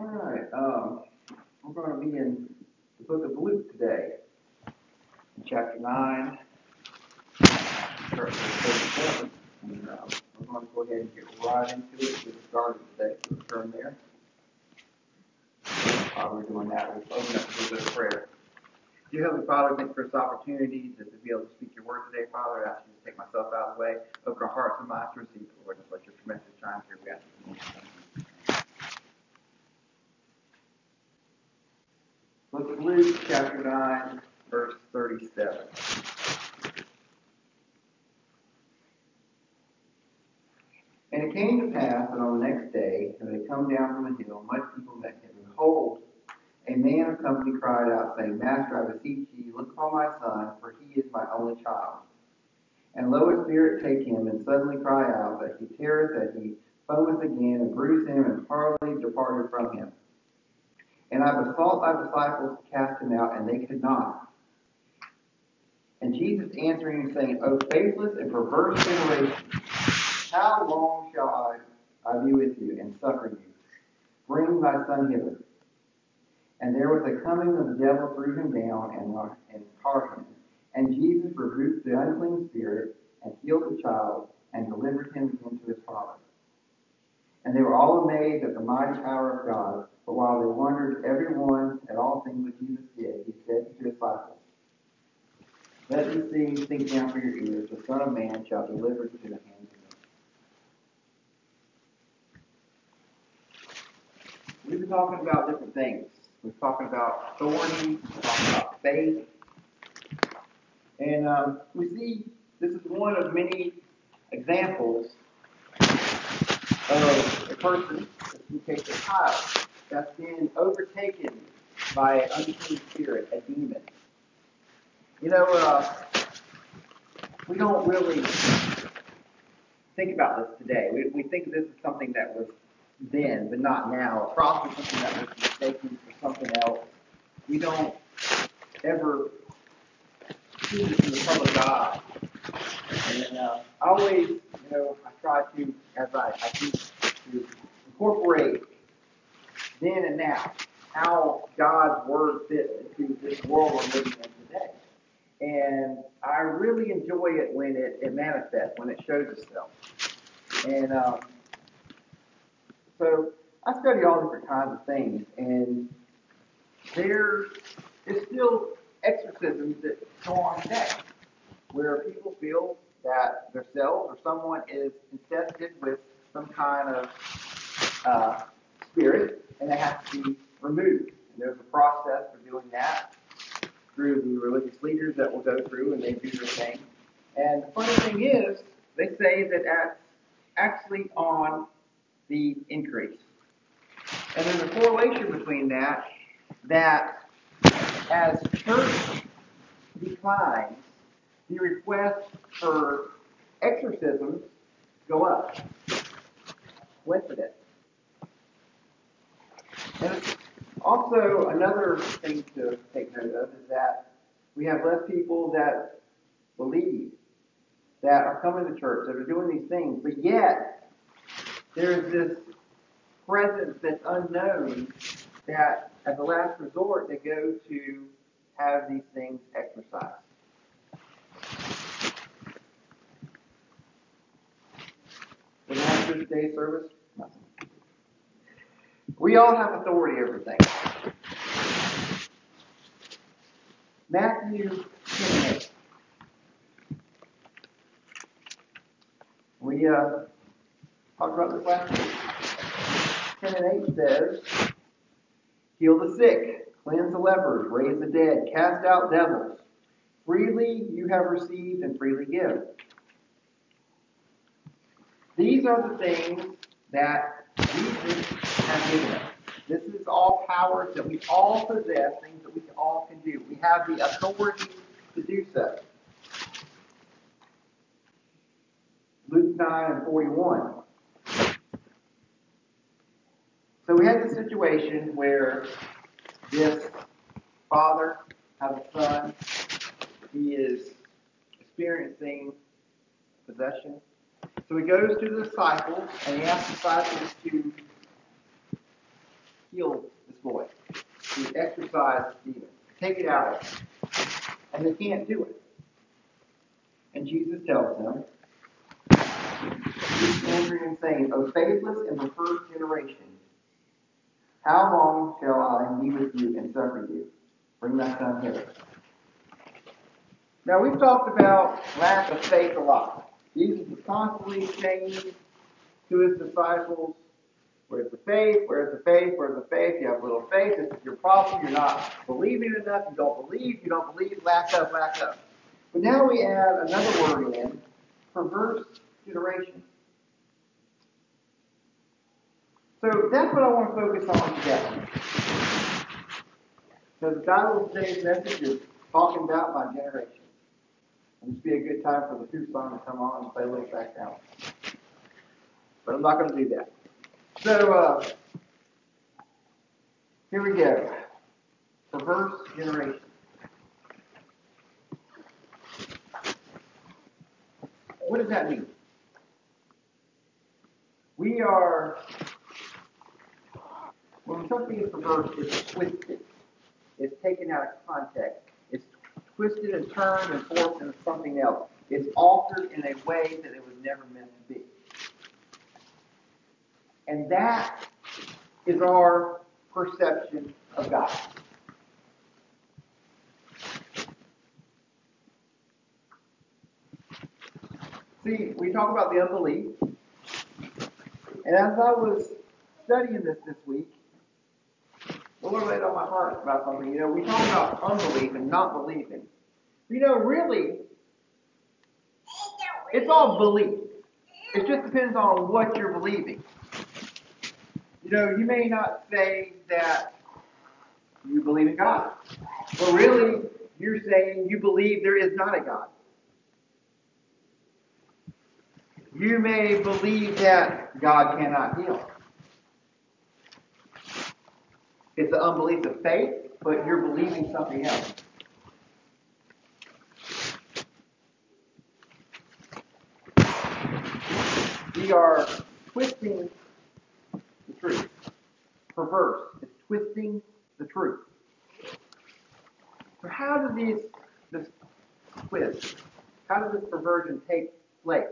All right, um, we're going to be in the book of Luke today, chapter 9, verse 37. And, uh, we're going to go ahead and get right into it, get started today. So turn there. While we're doing that, we'll open up a bit of prayer. Dear Heavenly Father, thank you for this opportunity to, to be able to speak your word today, Father. I ask you to take myself out of the way, open our hearts and minds to receive, Lord. Just let your tremendous shine here. We ask you. Look at Luke chapter 9, verse 37. And it came to pass that on the next day, as they come down from the hill, much people met him. And behold, a man of company cried out, saying, Master, I beseech thee, look upon my son, for he is my only child. And lo, a spirit take him, and suddenly cry out, that he teareth, that he foameth again, and bruise him, and hardly departed from him. And I besought thy disciples to cast him out, and they could not. And Jesus answering and saying, O faithless and perverse generation, how long shall I, I be with you and suffer you? Bring thy son hither. And there was a coming of the devil threw him down and, and caught him. And Jesus rebuked the unclean spirit and healed the child and delivered him into his father. And they were all amazed at the mighty power of God. But while they wondered every one at all things which Jesus did, he said to his disciples, Let these things sink down for your ears. The Son of Man shall deliver into the hands of men. We've been talking about different things. We're talking about authority, we're talking about faith. And um, we see this is one of many examples of a person, in the case of child, that's been overtaken by an unclean spirit, a demon. You know, uh, we don't really think about this today. We, we think this is something that was then, but not now. A prophet is something that was mistaken for something else. We don't ever see this in the public eye. And uh, I always, you know, I try to, as I, I teach, to incorporate then and now how God's Word fits into this world we're living in today. And I really enjoy it when it, it manifests, when it shows itself. And um, so I study all different kinds of things, and there is still exorcisms that go on today, where people feel that themselves or someone is infested with some kind of uh, spirit, and it has to be removed. And there's a process for doing that through the religious leaders that will go through, and they do their thing. And the funny thing is, they say that that's actually on the increase. And there's a correlation between that, that as church declines, the requests for exorcisms go up. Coincidence. And also, another thing to take note of is that we have less people that believe, that are coming to church, that are doing these things, but yet there's this presence that's unknown that, as a last resort, they go to have these things exorcised. To today's service? We all have authority over things. Matthew 10 We uh, talked about this last week. 10 and 8 says, Heal the sick, cleanse the lepers, raise the dead, cast out devils. Freely you have received and freely give. These are the things that Jesus has given us. This is all powers that we all possess, things that we all can do. We have the authority to do so. Luke 9 and 41. So we had this situation where this father has a son. He is experiencing possession. So he goes to the disciples and he asks the disciples to heal this boy, to exorcise the demon, take it out of them. And they can't do it. And Jesus tells them, He's answering and saying, O faithless and perverse generation, how long shall I be with you and suffer you? Bring my son here. Now, we've talked about lack of faith a lot. Jesus is constantly saying to his disciples, Where's the faith? Where's the faith? Where's the faith? You have little faith. This is your problem. You're not believing enough. You don't believe. You don't believe. Lack up, lack up. But now we add another word in perverse generation. So that's what I want to focus on today. So the title of today's message is Talking About My Generation. And this be a good time for the Who song to come on and play a little back down. But I'm not going to do that. So, uh, here we go. Perverse generation. What does that mean? We are, when something is perverse, it's twisted. It's taken out of context. Twisted and turned and forced into something else. It's altered in a way that it was never meant to be. And that is our perception of God. See, we talk about the unbelief. And as I was studying this this week, Lord laid on my heart about something. You know, we talk about unbelief and not believing. You know, really, it's all belief. It just depends on what you're believing. You know, you may not say that you believe in God, but really, you're saying you believe there is not a God. You may believe that God cannot heal. It's the unbelief of faith, but you're believing something else. We are twisting the truth. Perverse. It's twisting the truth. So how does these this twist, how does this perversion take place?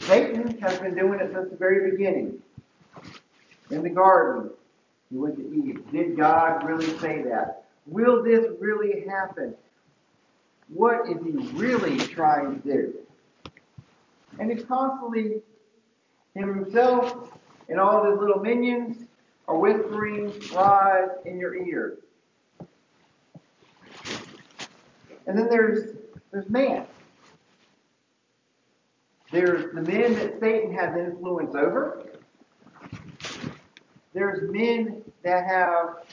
Satan has been doing it since the very beginning. In the garden, he went to Eve. Did God really say that? Will this really happen? What is he really trying to do? And he's constantly, himself and all his little minions are whispering lies in your ear. And then there's there's man. There's the men that Satan has influence over. There's men that have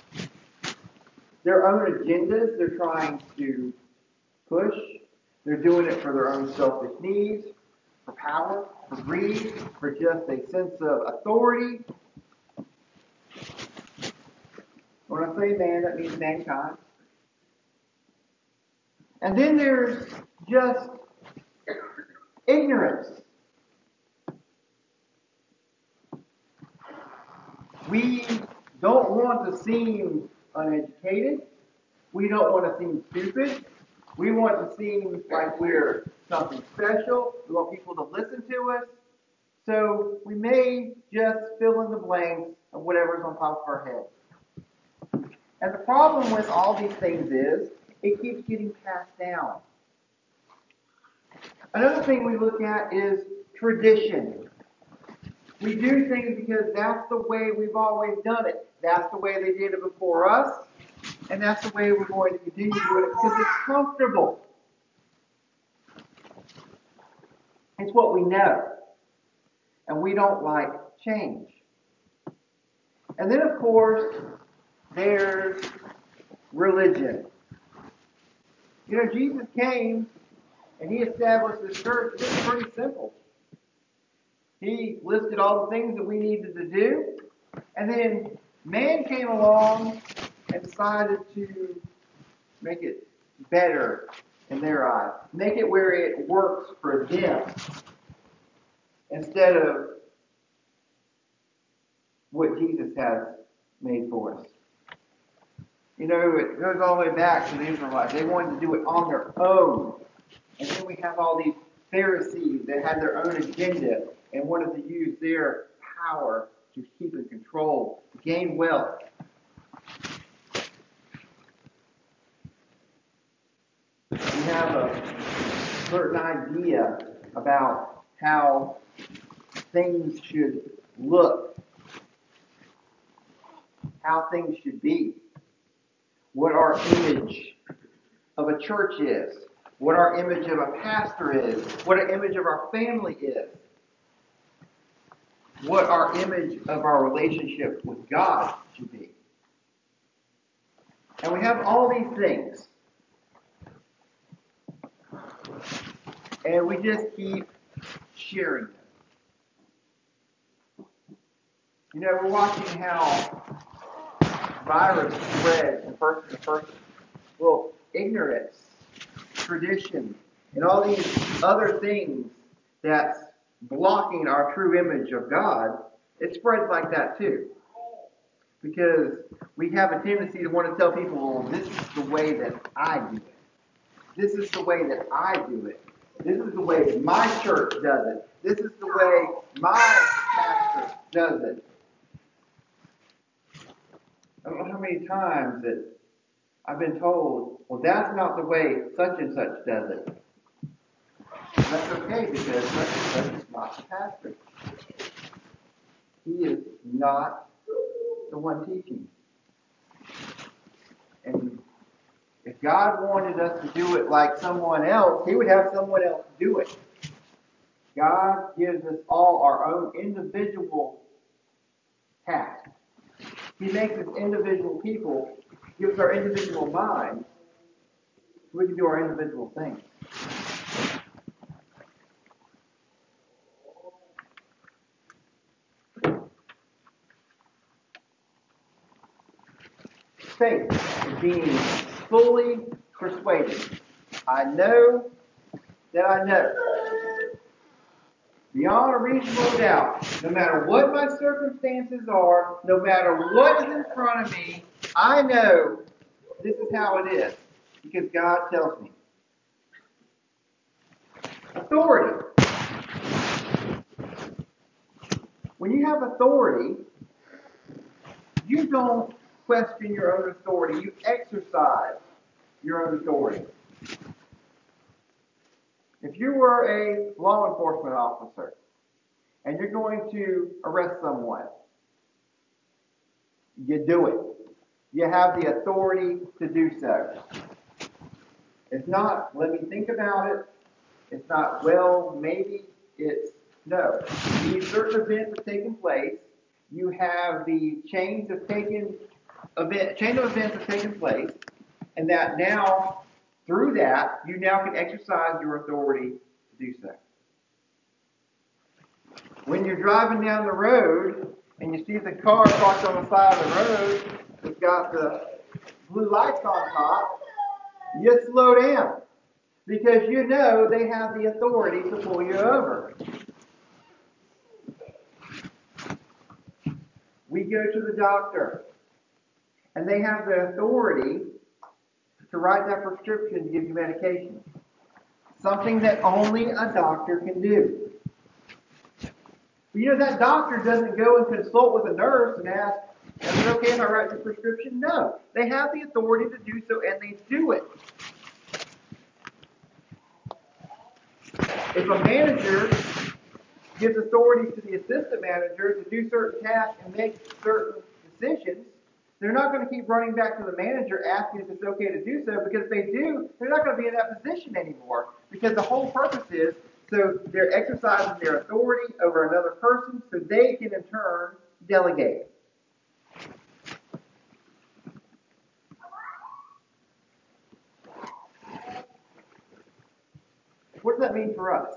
their own agendas they're trying to push. They're doing it for their own selfish needs, for power, for greed, for just a sense of authority. When I say man, that means mankind. And then there's just ignorance. We don't want to seem uneducated. We don't want to seem stupid. We want to seem like we're something special. We want people to listen to us. So we may just fill in the blanks of whatever's on top of our head. And the problem with all these things is it keeps getting passed down. Another thing we look at is tradition. We do things because that's the way we've always done it. That's the way they did it before us, and that's the way we're going to continue doing it because it's comfortable. It's what we know. And we don't like change. And then, of course, there's religion. You know, Jesus came and he established this church. It's pretty simple. He listed all the things that we needed to do, and then man came along and decided to make it better in their eyes, make it where it works for them, instead of what Jesus has made for us. You know, it goes all the way back to the Israelites. They wanted to do it on their own. And then we have all these Pharisees that had their own agenda and wanted to use their power to keep in control, gain wealth. We have a certain idea about how things should look, how things should be, what our image of a church is, what our image of a pastor is, what our image of our family is, what our image of our relationship with God should be. And we have all these things. And we just keep sharing them. You know, we're watching how virus spreads from person to person. Well, ignorance, tradition, and all these other things that's blocking our true image of God, it spreads like that too. Because we have a tendency to want to tell people, well, this is the way that I do it. This is the way that I do it. This is the way my church does it. This is the way my pastor does it. I don't know how many times that I've been told, well, that's not the way such and such does it. That's okay because such and such not. He is not the one teaching. And if God wanted us to do it like someone else, He would have someone else do it. God gives us all our own individual task. He makes us individual people, gives our individual minds, so we can do our individual things. Faith is being fully persuaded. I know that I know. Beyond a reasonable doubt, no matter what my circumstances are, no matter what is in front of me, I know this is how it is because God tells me. Authority. When you have authority, you don't question your own authority. You exercise your own authority. If you were a law enforcement officer and you're going to arrest someone, you do it. You have the authority to do so. It's not, let me think about it. It's not, well, maybe. It's, no. These certain events have taken place. You have the chains of taken event, chain of events have taken place, and that now, through that, you now can exercise your authority to do so. When you're driving down the road and you see the car parked on the side of the road that's got the blue lights on top, you slow down because you know they have the authority to pull you over. We go to the doctor and they have the authority to write that prescription to give you medication. Something that only a doctor can do. You know, that doctor doesn't go and consult with a nurse and ask, is it okay if I write the prescription? No. They have the authority to do so, and they do it. If a manager gives authority to the assistant manager to do certain tasks and make certain decisions, they're not going to keep running back to the manager asking if it's okay to do so because if they do, they're not going to be in that position anymore. Because the whole purpose is so they're exercising their authority over another person so they can in turn delegate. What does that mean for us?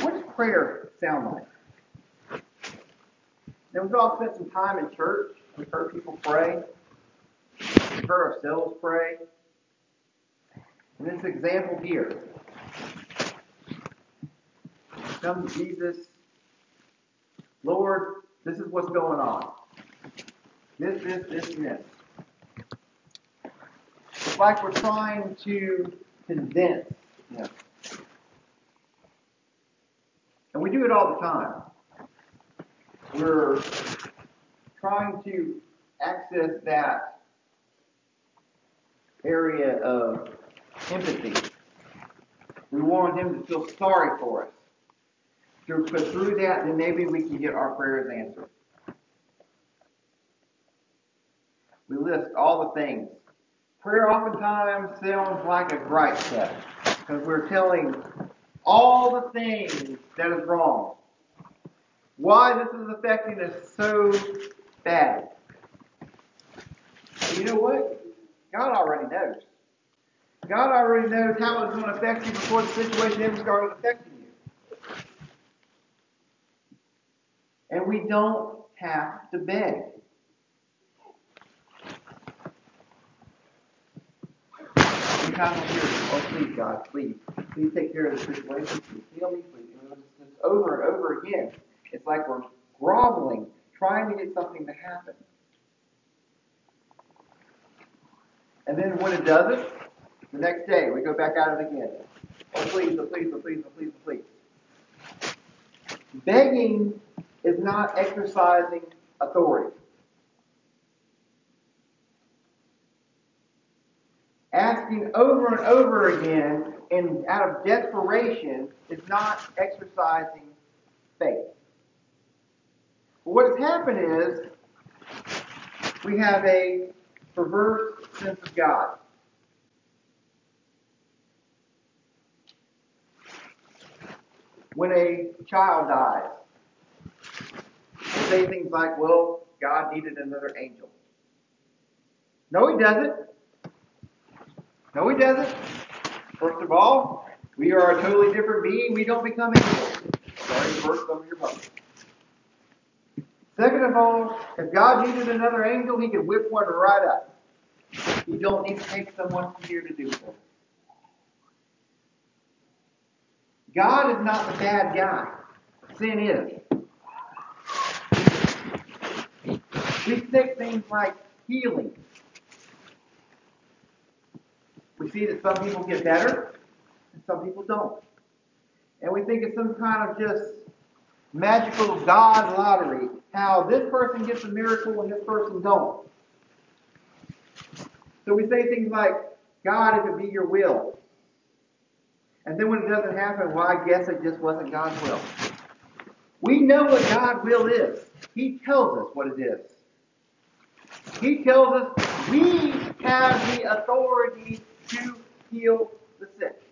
What does prayer sound like? Now, we've all spent some time in church. We've heard people pray. We've heard ourselves pray. And this example here come to Jesus. Lord, this is what's going on. This, this, this, and this. It's like we're trying to convince him. And we do it all the time. We're trying to access that area of empathy. We want him to feel sorry for us. But through that, then maybe we can get our prayers answered. We list all the things. Prayer oftentimes sounds like a gripe test because we're telling all the things that is wrong. Why this is affecting us so bad. you know what? God already knows. God already knows how it's going to affect you before the situation ever started affecting you. And we don't have to beg. Oh please God, please, please take care of the situation, please heal me, please. And it's over and over again. It's like we're groveling, trying to get something to happen. And then when it doesn't, the next day we go back at it again. Oh, please, oh, please, oh, please, oh, please, oh, please. Begging is not exercising authority. Asking over and over again and out of desperation is not exercising faith. What has happened is we have a perverse sense of God. When a child dies, we say things like, well, God needed another angel. No, he doesn't. No, he doesn't. First of all, we are a totally different being. We don't become angels. Sorry, first of your. Second of all, if God needed another angel, he could whip one right up. You don't need to take someone from here to do so. God is not the bad guy. Sin is. We take things like healing. We see that some people get better and some people don't. And we think it's some kind of just magical God lottery. How this person gets a miracle and this person don't. So we say things like, God, if it be your will. And then when it doesn't happen, well, I guess it just wasn't God's will. We know what God's will is. He tells us what it is. He tells us we have the authority to heal the sick.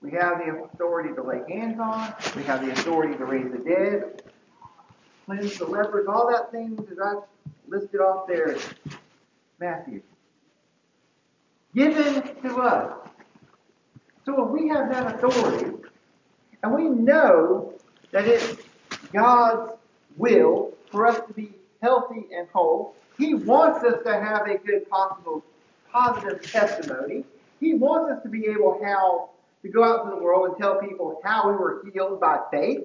We have the authority to lay hands on. We have the authority to raise the dead, cleanse the lepers, all that things that I listed off there Matthew. Given to us. So if we have that authority, and we know that it's God's will for us to be healthy and whole, He wants us to have a good possible positive testimony. He wants us to be able how to go out to the world and tell people how we were healed by faith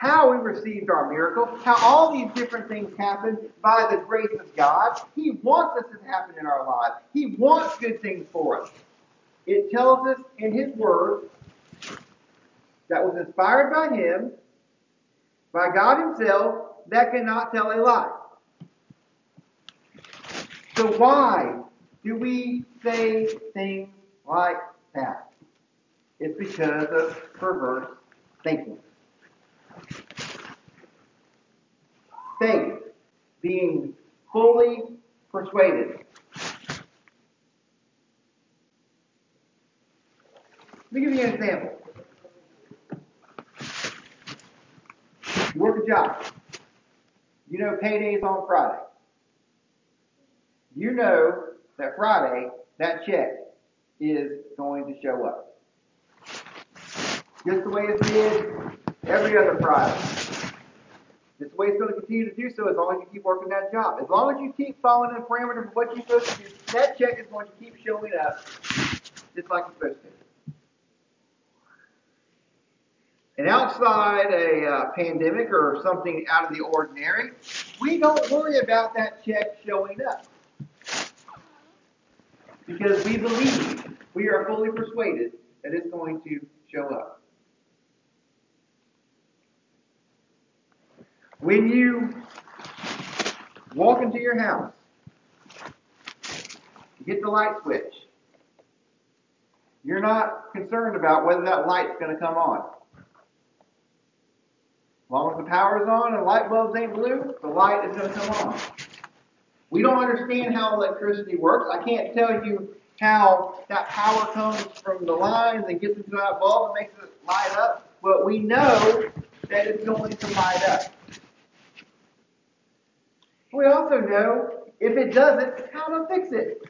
how we received our miracle, how all these different things happened by the grace of God. He wants us to happen in our lives. He wants good things for us. It tells us in His Word that was inspired by Him, by God Himself, that cannot tell a lie. So why do we say things like that? It's because of perverse thinking. Faith, being fully persuaded. Let me give you an example. You work a job. You know payday's on Friday. You know that Friday, that check is going to show up. Just the way it did every other Friday. This way it's going to continue to do so as long as you keep working that job. As long as you keep following the parameters of what you're supposed to do, that check is going to keep showing up just like it's supposed to. and outside a uh, pandemic or something out of the ordinary, we don't worry about that check showing up. Because we believe, we are fully persuaded that it's going to show up. When you walk into your house, get the light switch. You're not concerned about whether that light's going to come on. As long as the power is on and the light bulbs ain't blue, the light is going to come on. We don't understand how electricity works. I can't tell you how that power comes from the lines and gets into that bulb and makes it light up, but we know that it's going to light up. We also know if it doesn't, how to fix it.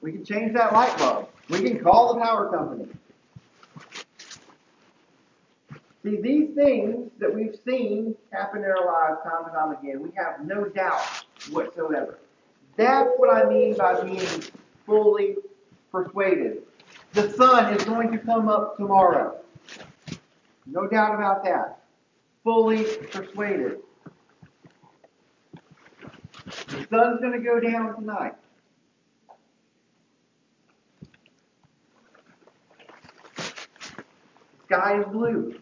We can change that light bulb. We can call the power company. See, these things that we've seen happen in our lives time and time again, we have no doubt whatsoever. That's what I mean by being fully persuaded. The sun is going to come up tomorrow. No doubt about that. Fully persuaded. The sun's going to go down tonight. Sky is blue.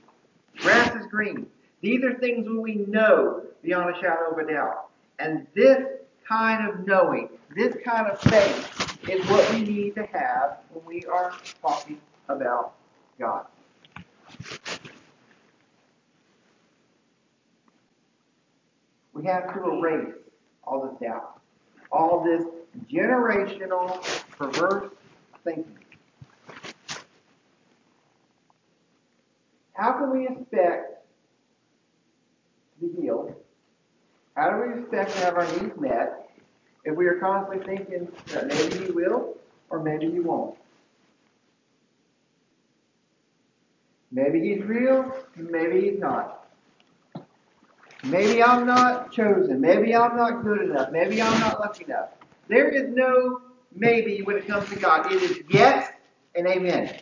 Grass is green. These are things we know beyond a shadow of a doubt. And this kind of knowing, this kind of faith is what we need to have when we are talking about God. We have to erase all this doubt, all this generational, perverse thinking. How can we expect to be healed? How do we expect to have our needs met if we are constantly thinking that maybe He will or maybe He won't? Maybe He's real, maybe He's not. Maybe I'm not chosen. Maybe I'm not good enough. Maybe I'm not lucky enough. There is no maybe when it comes to God. It is yes and amen.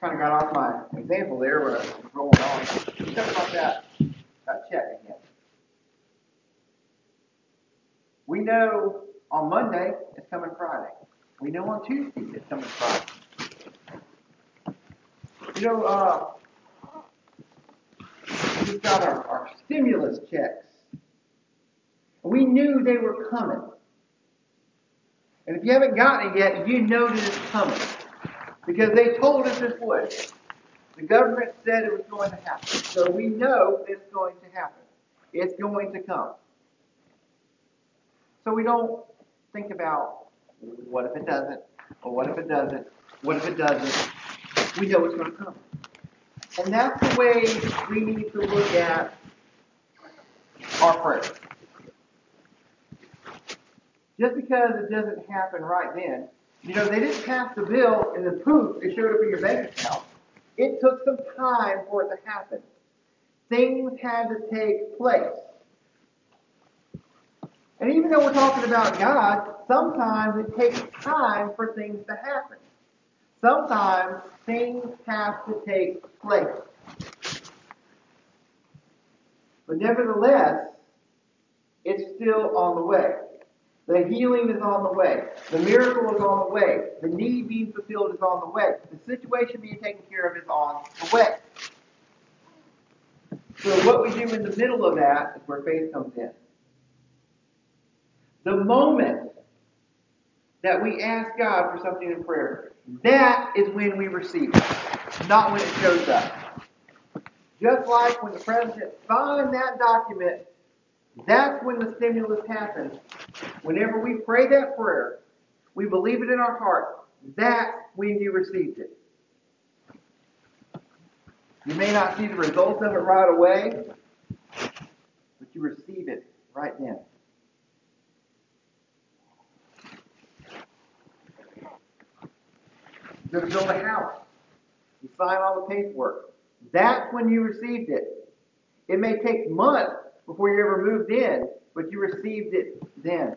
Kind of got off my example there when I was rolling on. Talk about that, that check again. We know on Monday it's coming Friday. We know on Tuesday it's coming Friday. You know, uh, we've got our, our stimulus checks. We knew they were coming. And if you haven't gotten it yet, you know that it's coming. Because they told us it would. The government said it was going to happen. So we know it's going to happen. It's going to come. So we don't think about what if it doesn't, or what if it doesn't, what if it doesn't. We know it's going to come. And that's the way we need to look at our prayers. Just because it doesn't happen right then you know, they didn't pass the bill and then poof, it showed up in your bank account. It took some time for it to happen. Things had to take place. And even though we're talking about God, sometimes it takes time for things to happen. Sometimes things have to take place. But nevertheless, it's still on the way. The healing is on the way. The miracle is on the way. The need being fulfilled is on the way. The situation being taken care of is on the way. So what we do in the middle of that is where faith comes in. The moment that we ask God for something in prayer, that is when we receive it, not when it shows up. Just like when the president signed that document that's when the stimulus happens. Whenever we pray that prayer, we believe it in our heart. That's when you received it. You may not see the results of it right away, but you receive it right then. You're to build a house. You sign all the paperwork. That's when you received it. It may take months before you ever moved in, but you received it then.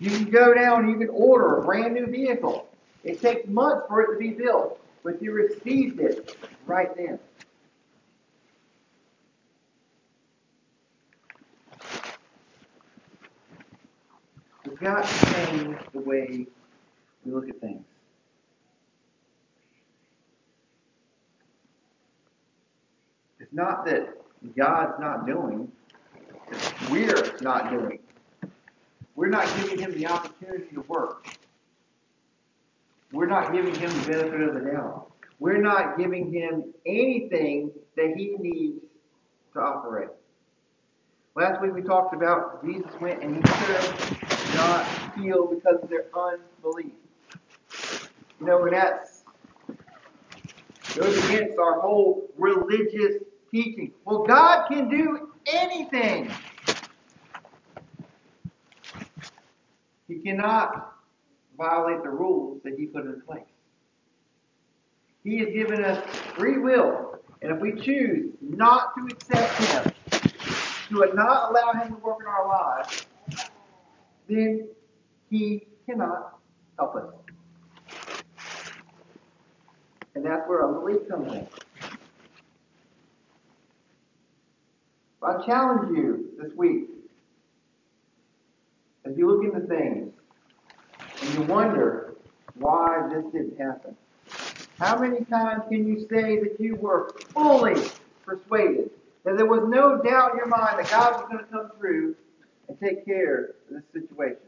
You can go down and you can order a brand new vehicle. It takes months for it to be built, but you received it right then. We've got to change the way we look at things. It's not that God's not doing, we're not doing. We're not giving him the opportunity to work. We're not giving him the benefit of the doubt. We're not giving him anything that he needs to operate. Last week we talked about Jesus went and he could not heal because of their unbelief. You know, and that's goes against our whole religious teaching. Well, God can do anything. He cannot violate the rules that He put in place. He has given us free will, and if we choose not to accept Him, to not allow Him to work in our lives, then He cannot help us. And that's where unbelief comes in. I challenge you this week as you look into things and you wonder why this didn't happen. How many times can you say that you were fully persuaded, that there was no doubt in your mind that God was going to come through and take care of this situation?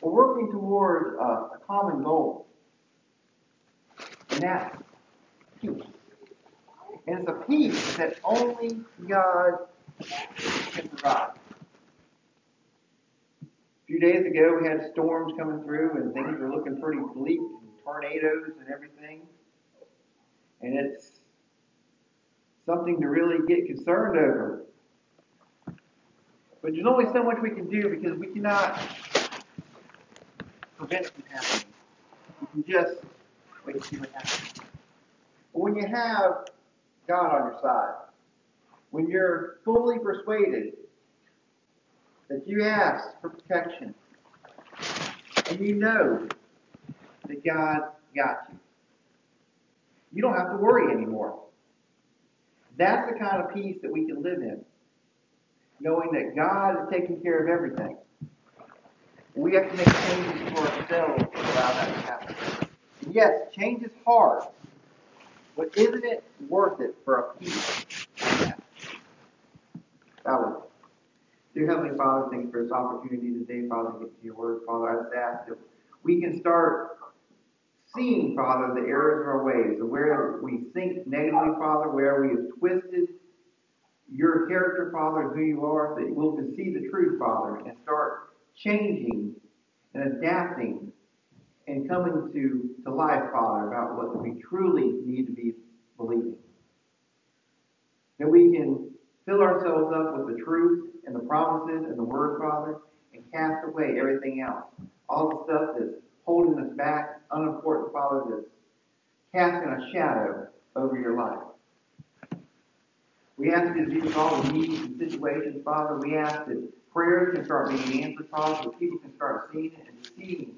We're working toward uh, a common goal. And that's peace. And it's a peace that only God can provide. A few days ago, we had storms coming through, and things were looking pretty bleak, and tornadoes and everything. And it's something to really get concerned over. But there's only so much we can do because we cannot prevent it from happening. We can just wait see what happens. But when you have God on your side, when you're fully persuaded that you ask for protection, and you know that God got you, you don't have to worry anymore. That's the kind of peace that we can live in, knowing that God is taking care of everything. We have to make changes for ourselves to allow that to happen. Yes, change is hard, but isn't it worth it for a peace? That one. Dear Heavenly Father, thanks for this opportunity today, Father, to get to your word. Father, I just ask that we can start seeing, Father, the errors of our ways, where we think negatively, Father, where we have twisted your character, Father, who you are, that we'll see the truth, Father, and start changing and adapting and coming to, to life, Father, about what we truly need to be believing. That we can fill ourselves up with the truth and the promises and the Word, Father, and cast away everything else. All the stuff that's holding us back, unimportant, Father, that's casting a shadow over your life. We ask you to with all the needs and situations, Father. We ask that prayers can start being answered, Father, that people can start seeing it and seeing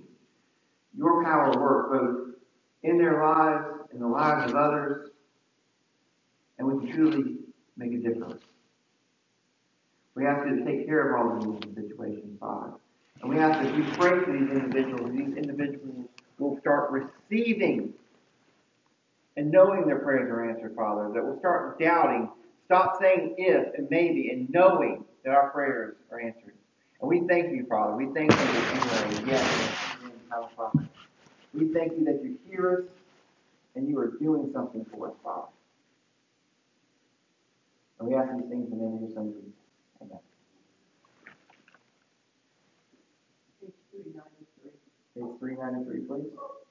your power work both in their lives, in the lives of others, and we can truly make a difference. We you to take care of all these situations, Father. And we ask that you pray for these individuals. These individuals will start receiving and knowing their prayers are answered, Father. That will start doubting, stop saying if and maybe, and knowing that our prayers are answered. And we thank you, Father. We thank you that you are yes, our Father. We thank you that you hear us and you are doing something for us, Father. And we ask these things in the name of your Son, Jesus. Amen. Page 393. Page 393, please.